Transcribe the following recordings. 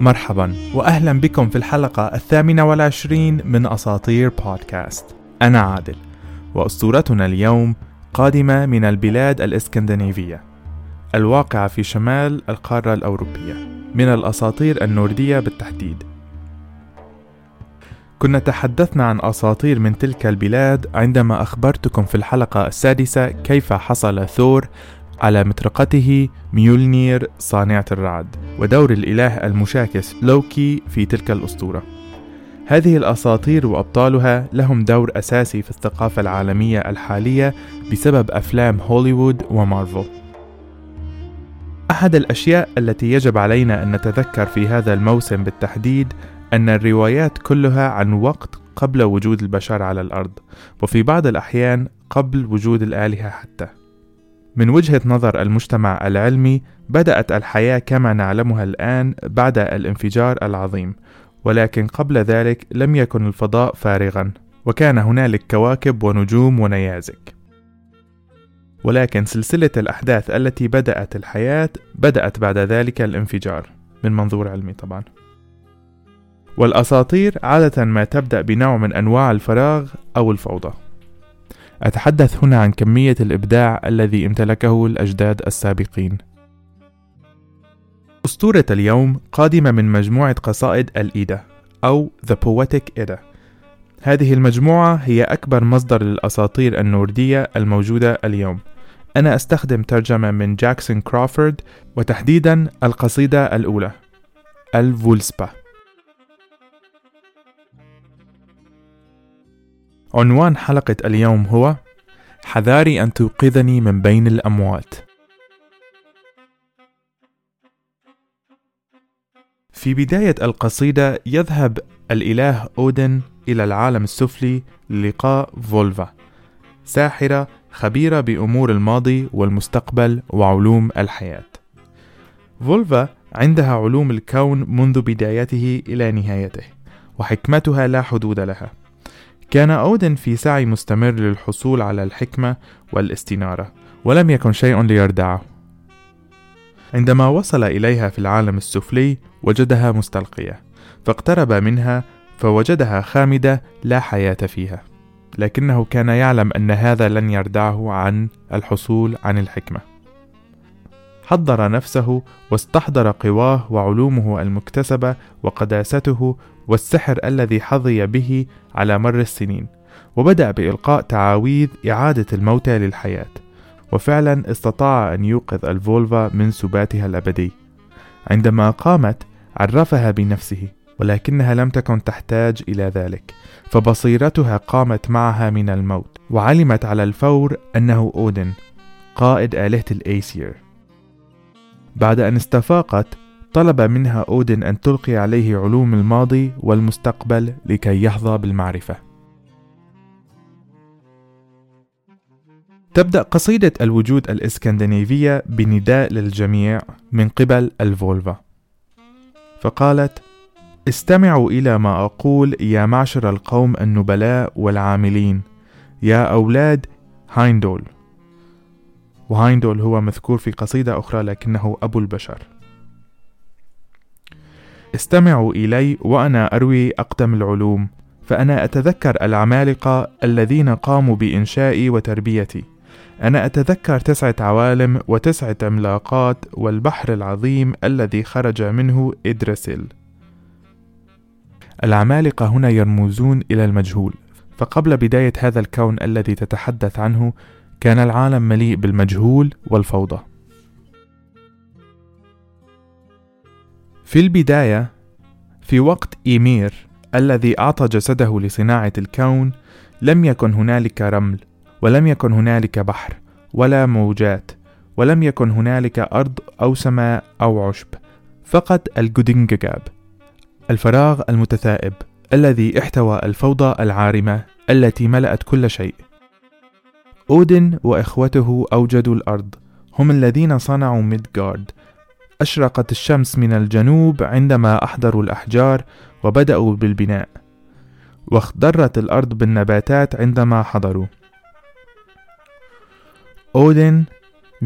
مرحبا وأهلا بكم في الحلقة الثامنة والعشرين من أساطير بودكاست. أنا عادل وأسطورتنا اليوم قادمة من البلاد الإسكندنافية الواقعة في شمال القارة الأوروبية من الأساطير النوردية بالتحديد. كنا تحدثنا عن أساطير من تلك البلاد عندما أخبرتكم في الحلقة السادسة كيف حصل ثور على مطرقته ميولنير صانعة الرعد ودور الإله المشاكس لوكي في تلك الأسطورة. هذه الأساطير وأبطالها لهم دور أساسي في الثقافة العالمية الحالية بسبب أفلام هوليوود ومارفل. أحد الأشياء التي يجب علينا أن نتذكر في هذا الموسم بالتحديد أن الروايات كلها عن وقت قبل وجود البشر على الأرض وفي بعض الأحيان قبل وجود الآلهة حتى. من وجهة نظر المجتمع العلمي بدأت الحياة كما نعلمها الآن بعد الانفجار العظيم ولكن قبل ذلك لم يكن الفضاء فارغا وكان هنالك كواكب ونجوم ونيازك. ولكن سلسلة الأحداث التي بدأت الحياة بدأت بعد ذلك الانفجار من منظور علمي طبعا. والأساطير عادة ما تبدأ بنوع من أنواع الفراغ أو الفوضى. أتحدث هنا عن كمية الإبداع الذي امتلكه الأجداد السابقين. أسطورة اليوم قادمة من مجموعة قصائد الإيدا أو The Poetic Edda. هذه المجموعة هي أكبر مصدر للأساطير النوردية الموجودة اليوم. أنا أستخدم ترجمة من جاكسون كرافورد وتحديدا القصيدة الأولى الفولسبا عنوان حلقة اليوم هو حذاري أن توقظني من بين الأموات. في بداية القصيدة يذهب الإله أودن إلى العالم السفلي للقاء فولفا ساحرة خبيرة بأمور الماضي والمستقبل وعلوم الحياة. فولفا عندها علوم الكون منذ بدايته إلى نهايته، وحكمتها لا حدود لها. كان أودن في سعي مستمر للحصول على الحكمة والاستنارة ولم يكن شيء ليردعه. عندما وصل إليها في العالم السفلي وجدها مستلقية فاقترب منها فوجدها خامدة لا حياة فيها لكنه كان يعلم أن هذا لن يردعه عن الحصول عن الحكمة. حضر نفسه واستحضر قواه وعلومه المكتسبة وقداسته والسحر الذي حظي به على مر السنين. وبدأ بإلقاء تعاويذ إعادة الموتى للحياة. وفعلا استطاع أن يوقظ الفولفا من سباتها الأبدي. عندما قامت عرفها بنفسه ولكنها لم تكن تحتاج إلى ذلك. فبصيرتها قامت معها من الموت. وعلمت على الفور أنه أودن قائد آلهة الأيسير. بعد أن استفاقت طلب منها أودن أن تلقي عليه علوم الماضي والمستقبل لكي يحظى بالمعرفة. تبدأ قصيدة الوجود الإسكندنافية بنداء للجميع من قبل الفولفا. فقالت: استمعوا إلى ما أقول يا معشر القوم النبلاء والعاملين، يا أولاد هايندول. وهايندول هو مذكور في قصيدة أخرى لكنه أبو البشر. استمعوا إلي وأنا أروي أقدم العلوم فأنا أتذكر العمالقة الذين قاموا بإنشائي وتربيتي. أنا أتذكر تسعة عوالم وتسعة عملاقات والبحر العظيم الذي خرج منه إدرسل العمالقة هنا يرمزون إلى المجهول فقبل بداية هذا الكون الذي تتحدث عنه كان العالم مليء بالمجهول والفوضى. في البداية في وقت إيمير الذي أعطى جسده لصناعة الكون لم يكن هنالك رمل ولم يكن هنالك بحر ولا موجات ولم يكن هنالك أرض أو سماء أو عشب فقط الجودينجاب الفراغ المتثائب الذي احتوى الفوضى العارمة التي ملأت كل شيء. أودن وإخوته أوجدوا الأرض هم الذين صنعوا ميدغارد أشرقت الشمس من الجنوب عندما أحضروا الأحجار وبدأوا بالبناء واخضرت الأرض بالنباتات عندما حضروا. أودن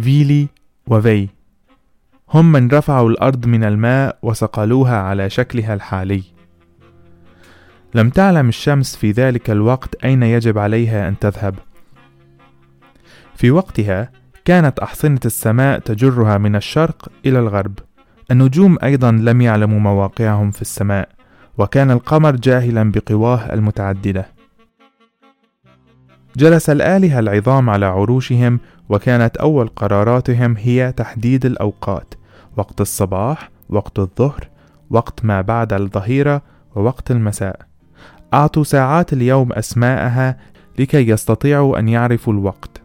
فيلي وفي هم من رفعوا الأرض من الماء وصقلوها على شكلها الحالي. لم تعلم الشمس في ذلك الوقت أين يجب عليها أن تذهب. في وقتها كانت أحصنة السماء تجرها من الشرق إلى الغرب. النجوم أيضا لم يعلموا مواقعهم في السماء وكان القمر جاهلا بقواه المتعددة. جلس الآلهة العظام على عروشهم وكانت أول قراراتهم هي تحديد الأوقات وقت الصباح وقت الظهر وقت ما بعد الظهيرة ووقت المساء. أعطوا ساعات اليوم أسماءها لكي يستطيعوا أن يعرفوا الوقت.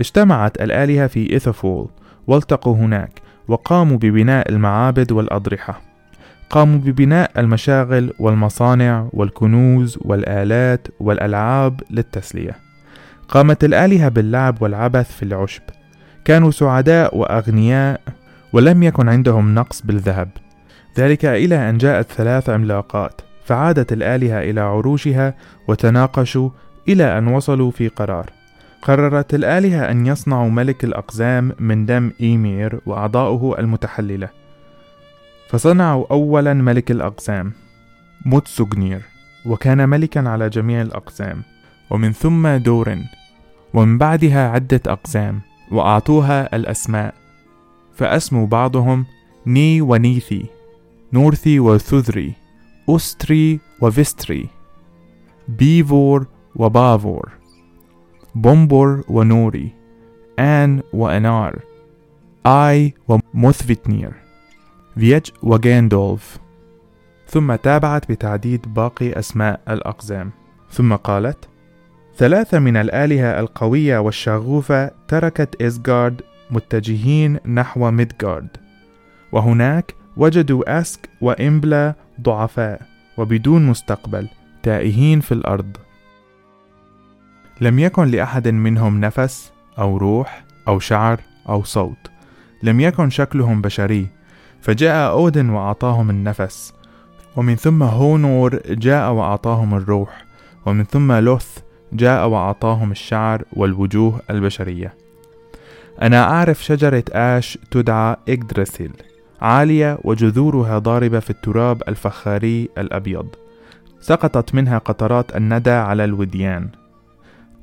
اجتمعت الآلهة في إيثوفول والتقوا هناك وقاموا ببناء المعابد والأضرحة. قاموا ببناء المشاغل والمصانع والكنوز والآلات والألعاب للتسلية. قامت الآلهة باللعب والعبث في العشب. كانوا سعداء وأغنياء ولم يكن عندهم نقص بالذهب. ذلك إلى أن جاءت ثلاث عملاقات فعادت الآلهة إلى عروشها وتناقشوا إلى أن وصلوا في قرار. قررت الآلهة أن يصنعوا ملك الأقزام من دم إيمير وأعضاؤه المتحللة. فصنعوا أولا ملك الأقزام موتسوغنير وكان ملكا على جميع الأقزام ومن ثم دورن ومن بعدها عدة أقزام وأعطوها الأسماء. فأسموا بعضهم ني ونيثي نورثي وثذري أستري وفيستري بيفور وبافور. بومبور ونوري آن وأنار آي وموثفيتنير فيج وجاندولف ثم تابعت بتعديد باقي أسماء الأقزام. ثم قالت ثلاثة من الآلهة القوية والشغوفة تركت إسغارد متجهين نحو ميدغارد وهناك وجدوا أسك وإمبلا ضعفاء وبدون مستقبل تائهين في الأرض. لم يكن لأحد منهم نفس أو روح أو شعر أو صوت. لم يكن شكلهم بشري. فجاء أودن وأعطاهم النفس. ومن ثم هونور جاء وأعطاهم الروح. ومن ثم لوث جاء وأعطاهم الشعر والوجوه البشرية. أنا أعرف شجرة آش تدعى إجدرسيل عالية وجذورها ضاربة في التراب الفخاري الأبيض. سقطت منها قطرات الندى على الوديان.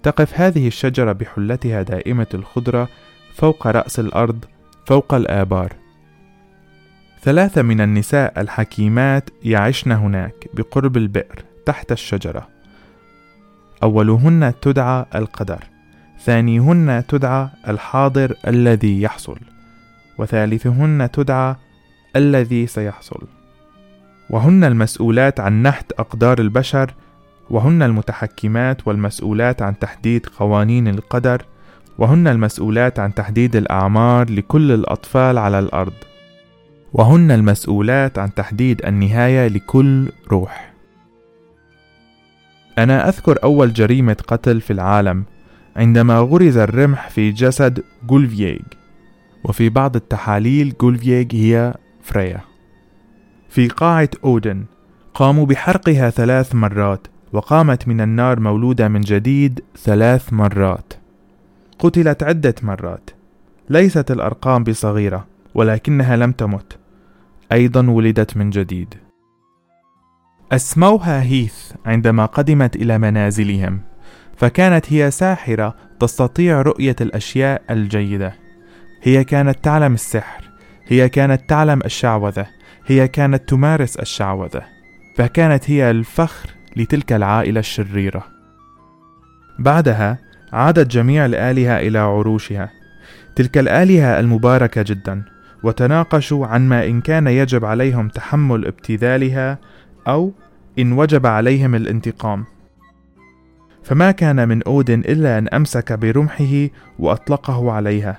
تقف هذه الشجرة بحلتها دائمة الخضرة فوق رأس الأرض فوق الآبار. ثلاثة من النساء الحكيمات يعشن هناك بقرب البئر تحت الشجرة. أولهن تدعى القدر ثانيهن تدعى الحاضر الذي يحصل وثالثهن تدعى الذي سيحصل. وهن المسؤولات عن نحت أقدار البشر وهن المتحكمات والمسؤولات عن تحديد قوانين القدر وهن المسؤولات عن تحديد الأعمار لكل الأطفال على الأرض. وهن المسؤولات عن تحديد النهاية لكل روح. أنا أذكر أول جريمة قتل في العالم عندما غرز الرمح في جسد جولفييغ وفي بعض التحاليل جولفييغ هي فريا. في قاعة أودن قاموا بحرقها ثلاث مرات وقامت من النار مولودة من جديد ثلاث مرات. قتلت عدة مرات. ليست الأرقام بصغيرة ولكنها لم تمت. أيضا ولدت من جديد. أسموها هيث عندما قدمت إلى منازلهم فكانت هي ساحرة تستطيع رؤية الأشياء الجيدة. هي كانت تعلم السحر هي كانت تعلم الشعوذة هي كانت تمارس الشعوذة فكانت هي الفخر لتلك العائلة الشريرة. بعدها عادت جميع الآلهة إلى عروشها. تلك الآلهة المباركة جدا وتناقشوا عن ما إن كان يجب عليهم تحمل ابتذالها أو إن وجب عليهم الانتقام. فما كان من أودن إلا أن أمسك برمحه وأطلقه عليها.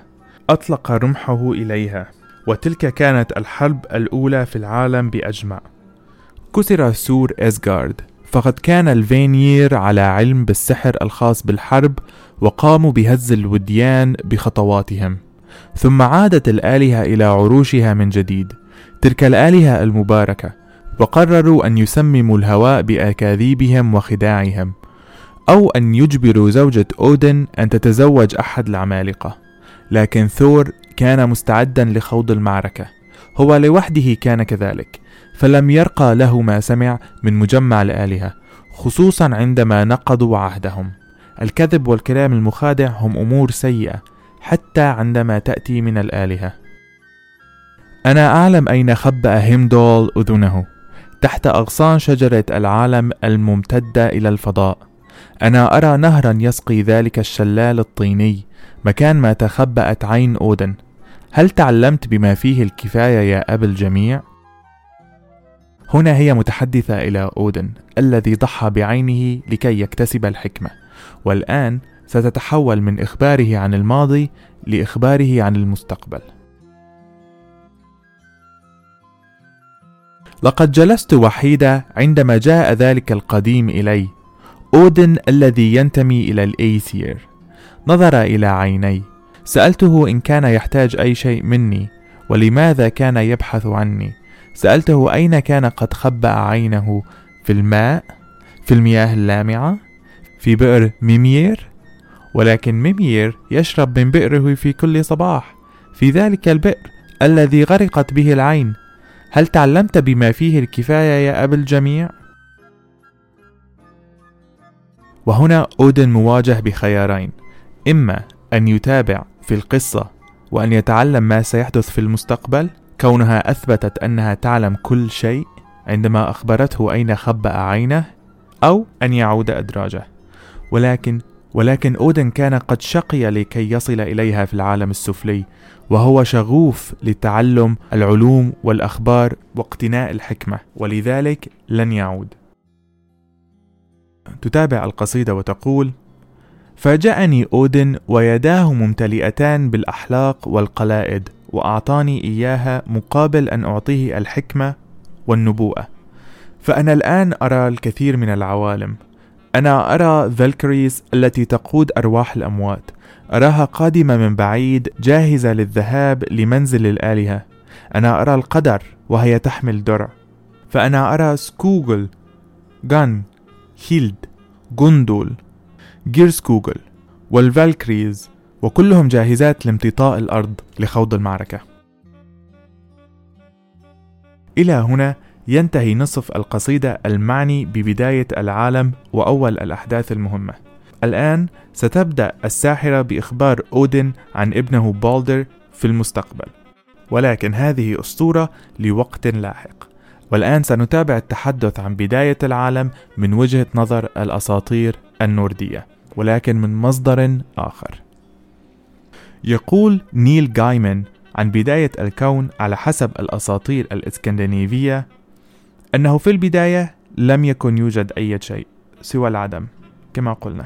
أطلق رمحه إليها. وتلك كانت الحرب الأولى في العالم بأجمع. كسر سور إسغارد فقد كان الفينير على علم بالسحر الخاص بالحرب وقاموا بهز الوديان بخطواتهم. ثم عادت الآلهة إلى عروشها من جديد تلك الآلهة المباركة وقرروا أن يسمموا الهواء بأكاذيبهم وخداعهم أو أن يجبروا زوجة أودن أن تتزوج أحد العمالقة. لكن ثور كان مستعدا لخوض المعركة هو لوحده كان كذلك. فلم يرقى له ما سمع من مجمع الآلهة خصوصا عندما نقضوا عهدهم. الكذب والكلام المخادع هم أمور سيئة حتى عندما تأتي من الآلهة. أنا أعلم أين خبأ هيمدول أذنه. تحت أغصان شجرة العالم الممتدة إلى الفضاء. أنا أرى نهرا يسقي ذلك الشلال الطيني مكان ما تخبأت عين أودن. هل تعلمت بما فيه الكفاية يا أب الجميع؟ هنا هي متحدثة إلى أودن الذي ضحى بعينه لكي يكتسب الحكمة. والآن ستتحول من إخباره عن الماضي لإخباره عن المستقبل. لقد جلست وحيدة عندما جاء ذلك القديم إلي أودن الذي ينتمي إلى الأيسير. نظر إلى عيني. سألته إن كان يحتاج أي شيء مني ولماذا كان يبحث عني؟ سألته أين كان قد خبأ عينه في الماء في المياه اللامعة في بئر ميمير ولكن ميمير يشرب من بئره في كل صباح. في ذلك البئر الذي غرقت به العين. هل تعلمت بما فيه الكفاية يا أب الجميع؟ وهنا أودن مواجه بخيارين. إما أن يتابع في القصة وأن يتعلم ما سيحدث في المستقبل كونها أثبتت أنها تعلم كل شيء عندما أخبرته أين خبأ عينه أو أن يعود أدراجه. ولكن ولكن أودن كان قد شقي لكي يصل إليها في العالم السفلي وهو شغوف لتعلم العلوم والأخبار واقتناء الحكمة ولذلك لن يعود. تتابع القصيدة وتقول فاجأني أودن ويداه ممتلئتان بالأحلاق والقلائد وأعطاني إياها مقابل أن أعطيه الحكمة والنبوءة. فأنا الآن أرى الكثير من العوالم. أنا أرى فالكريس التي تقود أرواح الأموات. أراها قادمة من بعيد جاهزة للذهاب لمنزل الآلهة. أنا أرى القدر وهي تحمل درع. فأنا أرى سكوغل غان هيلد جندول جيرسكوغل والفالكريز وكلهم جاهزات لامتطاء الأرض لخوض المعركة إلى هنا ينتهي نصف القصيدة المعني ببداية العالم وأول الأحداث المهمة. الآن ستبدأ الساحرة بإخبار أودن عن ابنه بالدر في المستقبل، ولكن هذه أسطورة لوقت لاحق. والآن سنتابع التحدث عن بداية العالم من وجهة نظر الأساطير النوردية، ولكن من مصدر آخر. يقول نيل جايمن عن بداية الكون على حسب الأساطير الإسكندنافية أنه في البداية لم يكن يوجد أي شيء سوى العدم كما قلنا.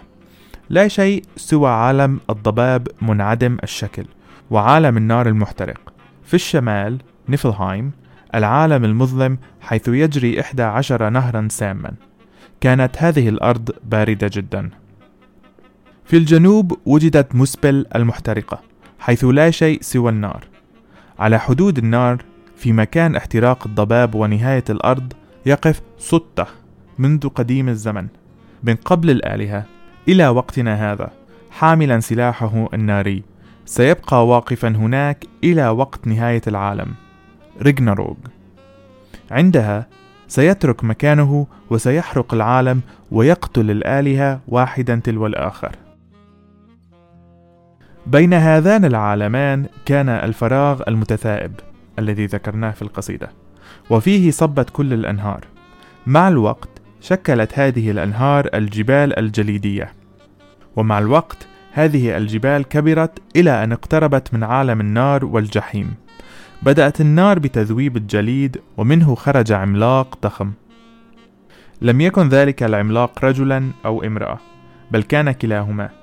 لا شيء سوى عالم الضباب منعدم الشكل وعالم النار المحترق. في الشمال نيفلهايم العالم المظلم حيث يجري إحدى عشر نهرا ساما. كانت هذه الأرض باردة جدا. في الجنوب وجدت مسبل المحترقة حيث لا شيء سوى النار. على حدود النار في مكان احتراق الضباب ونهاية الأرض يقف سطة منذ قديم الزمن. من قبل الآلهة إلى وقتنا هذا حاملا سلاحه الناري. سيبقى واقفا هناك إلى وقت نهاية العالم. ريغناروغ. عندها سيترك مكانه وسيحرق العالم ويقتل الآلهة واحدا تلو الآخر. بين هذان العالمان كان الفراغ المتثائب الذي ذكرناه في القصيدة وفيه صبت كل الأنهار. مع الوقت شكلت هذه الأنهار الجبال الجليدية ومع الوقت هذه الجبال كبرت إلى أن اقتربت من عالم النار والجحيم. بدأت النار بتذويب الجليد ومنه خرج عملاق ضخم. لم يكن ذلك العملاق رجلا أو امرأة بل كان كلاهما.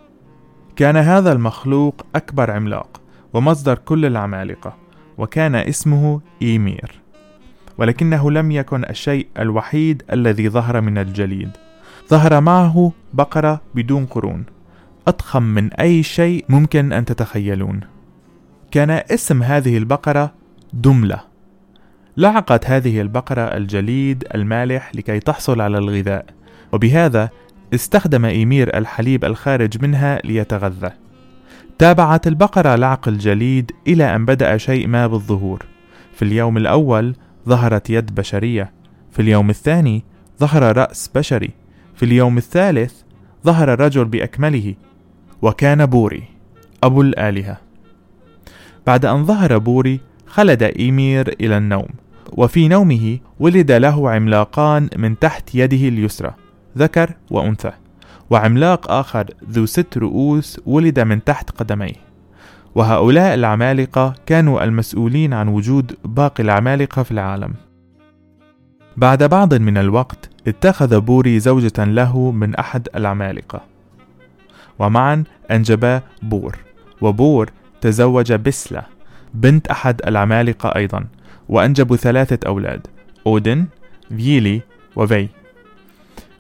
كان هذا المخلوق أكبر عملاق ومصدر كل العمالقة وكان اسمه إيمير. ولكنه لم يكن الشيء الوحيد الذي ظهر من الجليد. ظهر معه بقرة بدون قرون أضخم من أي شيء ممكن أن تتخيلون. كان اسم هذه البقرة دملة. لعقت هذه البقرة الجليد المالح لكي تحصل على الغذاء وبهذا استخدم إيمير الحليب الخارج منها ليتغذى. تابعت البقرة العقل الجليد إلى أن بدأ شيء ما بالظهور. في اليوم الأول ظهرت يد بشرية. في اليوم الثاني ظهر رأس بشري. في اليوم الثالث ظهر الرجل بأكمله وكان بوري أبو الآلهة. بعد أن ظهر بوري خلد إيمير إلى النوم وفي نومه ولد له عملاقان من تحت يده اليسرى. ذكر وأنثى. وعملاق آخر ذو ست رؤوس ولد من تحت قدميه. وهؤلاء العمالقة كانوا المسؤولين عن وجود باقي العمالقة في العالم. بعد بعض من الوقت اتخذ بوري زوجة له من أحد العمالقة. ومعا أنجبا بور. وبور تزوج بسلة بنت أحد العمالقة أيضا. وأنجبوا ثلاثة أولاد أودن فيلي وفي.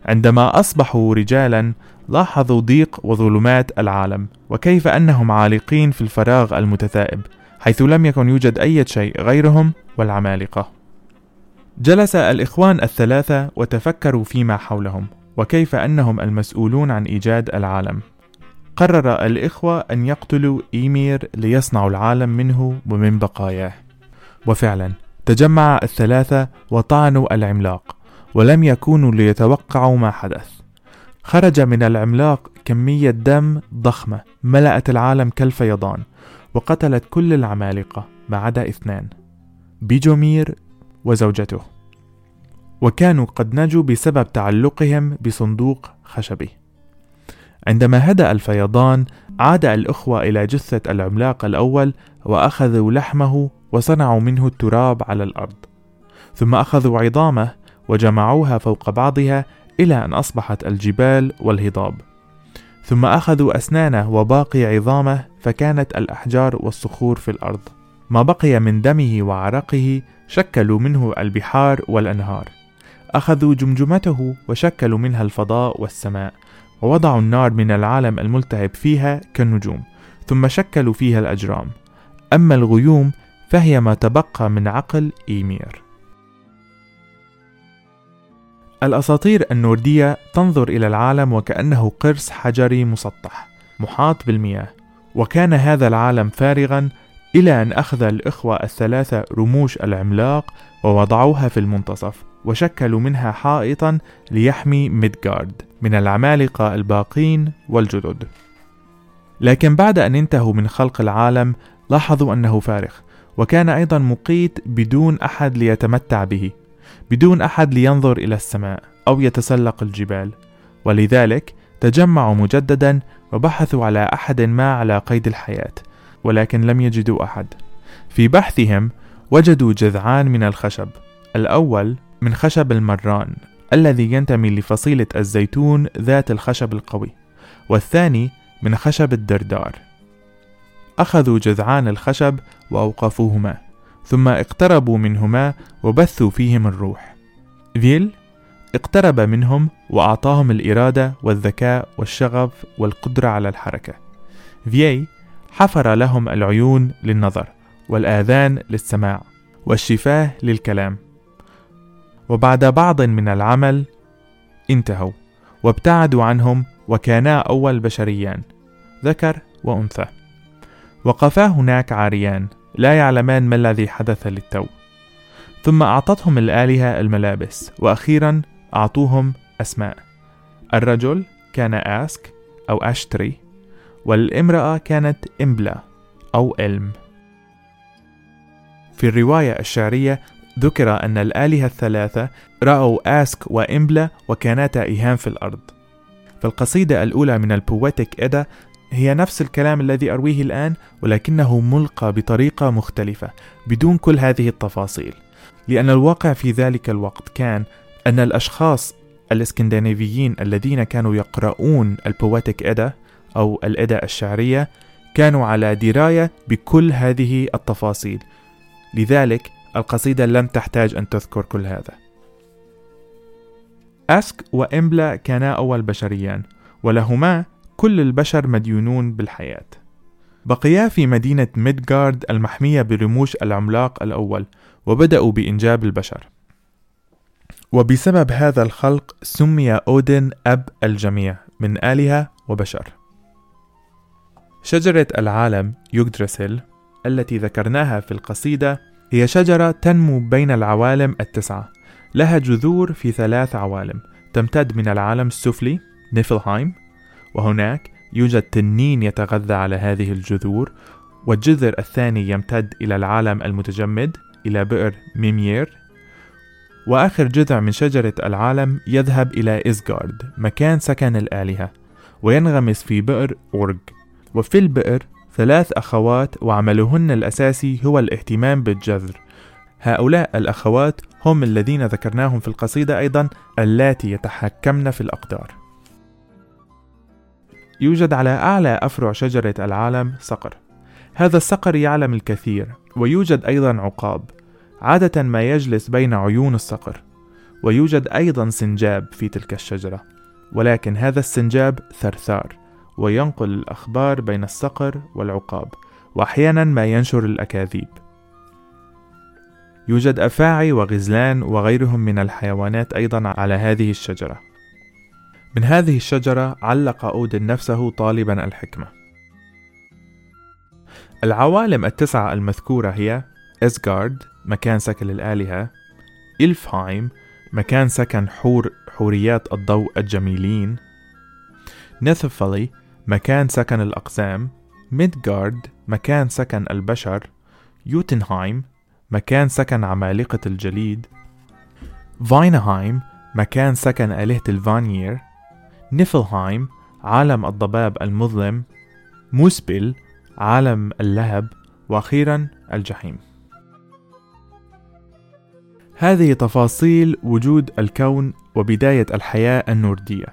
عندما أصبحوا رجالا لاحظوا ضيق وظلمات العالم وكيف أنهم عالقين في الفراغ المتثائب حيث لم يكن يوجد أي شيء غيرهم والعمالقة. جلس الإخوان الثلاثة وتفكروا فيما حولهم وكيف أنهم المسؤولون عن إيجاد العالم. قرر الإخوة أن يقتلوا إيمير ليصنعوا العالم منه ومن بقاياه. وفعلا تجمع الثلاثة وطعنوا العملاق. ولم يكونوا ليتوقعوا ما حدث. خرج من العملاق كمية دم ضخمة ملأت العالم كالفيضان وقتلت كل العمالقة ما عدا اثنان بيجومير وزوجته. وكانوا قد نجوا بسبب تعلقهم بصندوق خشبي. عندما هدأ الفيضان عاد الأخوة إلى جثة العملاق الأول وأخذوا لحمه وصنعوا منه التراب على الأرض. ثم أخذوا عظامه وجمعوها فوق بعضها إلى أن أصبحت الجبال والهضاب. ثم أخذوا أسنانه وباقي عظامه فكانت الأحجار والصخور في الأرض. ما بقي من دمه وعرقه شكلوا منه البحار والأنهار. أخذوا جمجمته وشكلوا منها الفضاء والسماء. ووضعوا النار من العالم الملتهب فيها كالنجوم ثم شكلوا فيها الأجرام. أما الغيوم فهي ما تبقى من عقل إيمير. الأساطير النوردية تنظر إلى العالم وكأنه قرص حجري مسطح محاط بالمياه. وكان هذا العالم فارغا إلى أن أخذ الإخوة الثلاثة رموش العملاق ووضعوها في المنتصف وشكلوا منها حائطا ليحمي ميدغارد من العمالقة الباقين والجدد. لكن بعد أن انتهوا من خلق العالم لاحظوا أنه فارغ وكان أيضا مقيت بدون أحد ليتمتع به. بدون أحد لينظر إلى السماء أو يتسلق الجبال. ولذلك تجمعوا مجددا وبحثوا على أحد ما على قيد الحياة ولكن لم يجدوا أحد. في بحثهم وجدوا جذعان من الخشب. الأول من خشب المران الذي ينتمي لفصيلة الزيتون ذات الخشب القوي والثاني من خشب الدردار. أخذوا جذعان الخشب وأوقفوهما. ثم اقتربوا منهما وبثوا فيهم الروح. فيل اقترب منهم وأعطاهم الإرادة والذكاء والشغف والقدرة على الحركة. فيي حفر لهم العيون للنظر والآذان للسماع والشفاه للكلام. وبعد بعض من العمل انتهوا وابتعدوا عنهم وكانا أول بشريان ذكر وأنثى. وقفا هناك عاريان لا يعلمان ما الذي حدث للتو. ثم أعطتهم الآلهة الملابس وأخيرا أعطوهم أسماء. الرجل كان آسك أو أشتري والامرأة كانت إمبلا أو إلم. في الرواية الشعرية ذكر أن الآلهة الثلاثة رأوا آسك وإمبلا وكانتا إيهام في الأرض. في القصيدة الأولى من ال Poetic Edda هي نفس الكلام الذي أرويه الآن ولكنه ملقى بطريقة مختلفة بدون كل هذه التفاصيل. لأن الواقع في ذلك الوقت كان أن الأشخاص الإسكندنافيين الذين كانوا يقرؤون ال Poetic Edda أو الإدا الشعرية كانوا على دراية بكل هذه التفاصيل. لذلك القصيدة لم تحتاج أن تذكر كل هذا. أسك وإمبلا كانا أول بشريان ولهما كل البشر مديونون بالحياة. بقيا في مدينة ميدغارد المحمية برموش العملاق الأول وبدأوا بإنجاب البشر. وبسبب هذا الخلق سمي أودن أب الجميع من آلهة وبشر. شجرة العالم يوغدرسل التي ذكرناها في القصيدة هي شجرة تنمو بين العوالم التسعة. لها جذور في ثلاث عوالم. تمتد من العالم السفلي نيفلهايم وهناك يوجد تنين يتغذى على هذه الجذور والجذر الثاني يمتد إلى العالم المتجمد إلى بئر ميمير وآخر جذع من شجرة العالم يذهب إلى إزغارد مكان سكن الآلهة وينغمس في بئر أورج وفي البئر ثلاث أخوات وعملهن الأساسي هو الاهتمام بالجذر. هؤلاء الأخوات هم الذين ذكرناهم في القصيدة أيضا اللاتي يتحكمن في الأقدار. يوجد على أعلى أفرع شجرة العالم صقر. هذا الصقر يعلم الكثير ويوجد أيضا عقاب عادة ما يجلس بين عيون الصقر ويوجد أيضا سنجاب في تلك الشجرة. ولكن هذا السنجاب ثرثار وينقل الأخبار بين الصقر والعقاب وأحيانا ما ينشر الأكاذيب. يوجد أفاعي وغزلان وغيرهم من الحيوانات أيضا على هذه الشجرة. من هذه الشجرة علق أودن نفسه طالبا الحكمة. العوالم التسعة المذكورة هي إسغارد مكان سكن الآلهة إلفهايم مكان سكن حور حوريات الضوء الجميلين نيثفالي مكان سكن الأقزام ميدغارد مكان سكن البشر يوتنهايم مكان سكن عمالقة الجليد فاناهايم مكان سكن آلهة الفانير نيفلهايم عالم الضباب المظلم موسبل عالم اللهب وأخيرا الجحيم. هذه تفاصيل وجود الكون وبداية الحياة النوردية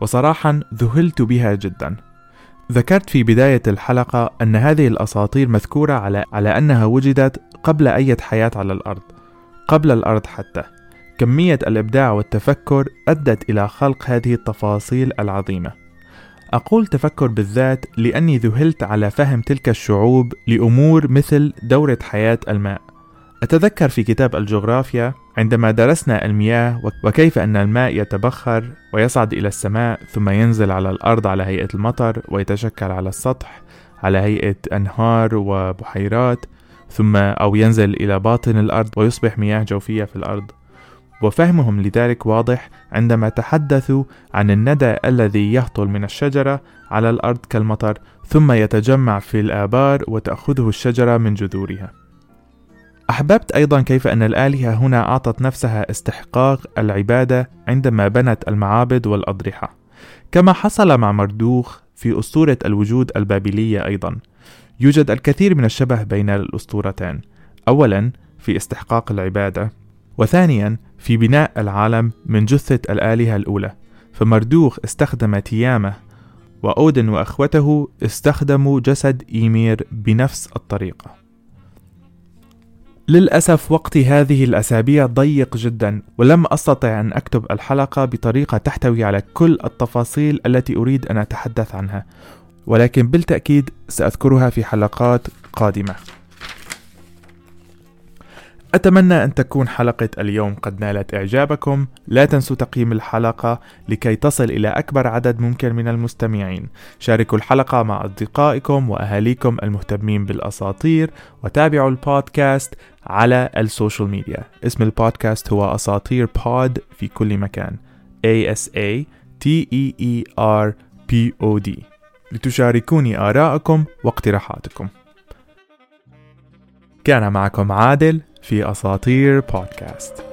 وصراحة ذهلت بها جدا. ذكرت في بداية الحلقة أن هذه الأساطير مذكورة على, على أنها وجدت قبل أي حياة على الأرض قبل الأرض حتى. كمية الإبداع والتفكر أدت إلى خلق هذه التفاصيل العظيمة. أقول تفكر بالذات لأني ذهلت على فهم تلك الشعوب لأمور مثل دورة حياة الماء. أتذكر في كتاب الجغرافيا عندما درسنا المياه وكيف أن الماء يتبخر ويصعد إلى السماء ثم ينزل على الأرض على هيئة المطر ويتشكل على السطح على هيئة أنهار وبحيرات ثم أو ينزل إلى باطن الأرض ويصبح مياه جوفية في الأرض. وفهمهم لذلك واضح عندما تحدثوا عن الندى الذي يهطل من الشجرة على الأرض كالمطر ثم يتجمع في الآبار وتأخذه الشجرة من جذورها. أحببت أيضا كيف أن الآلهة هنا أعطت نفسها استحقاق العبادة عندما بنت المعابد والأضرحة. كما حصل مع مردوخ في أسطورة الوجود البابلية أيضا. يوجد الكثير من الشبه بين الأسطورتين. أولا في استحقاق العبادة. وثانيا في بناء العالم من جثة الآلهة الأولى فمردوخ استخدم تيامة وأودن وأخوته استخدموا جسد إيمير بنفس الطريقة. للأسف وقتي هذه الأسابيع ضيق جدا ولم أستطع أن أكتب الحلقة بطريقة تحتوي على كل التفاصيل التي أريد أن أتحدث عنها ولكن بالتأكيد سأذكرها في حلقات قادمة. أتمنى أن تكون حلقة اليوم قد نالت إعجابكم. لا تنسوا تقييم الحلقة لكي تصل إلى أكبر عدد ممكن من المستمعين. شاركوا الحلقة مع أصدقائكم وأهاليكم المهتمين بالأساطير وتابعوا البودكاست على ال social media. اسم البودكاست هو أساطير بود في كل مكان. A S A T E E R P O D. لتشاركوني آراءكم واقتراحاتكم. كان معكم عادل. في أساطير بودكاست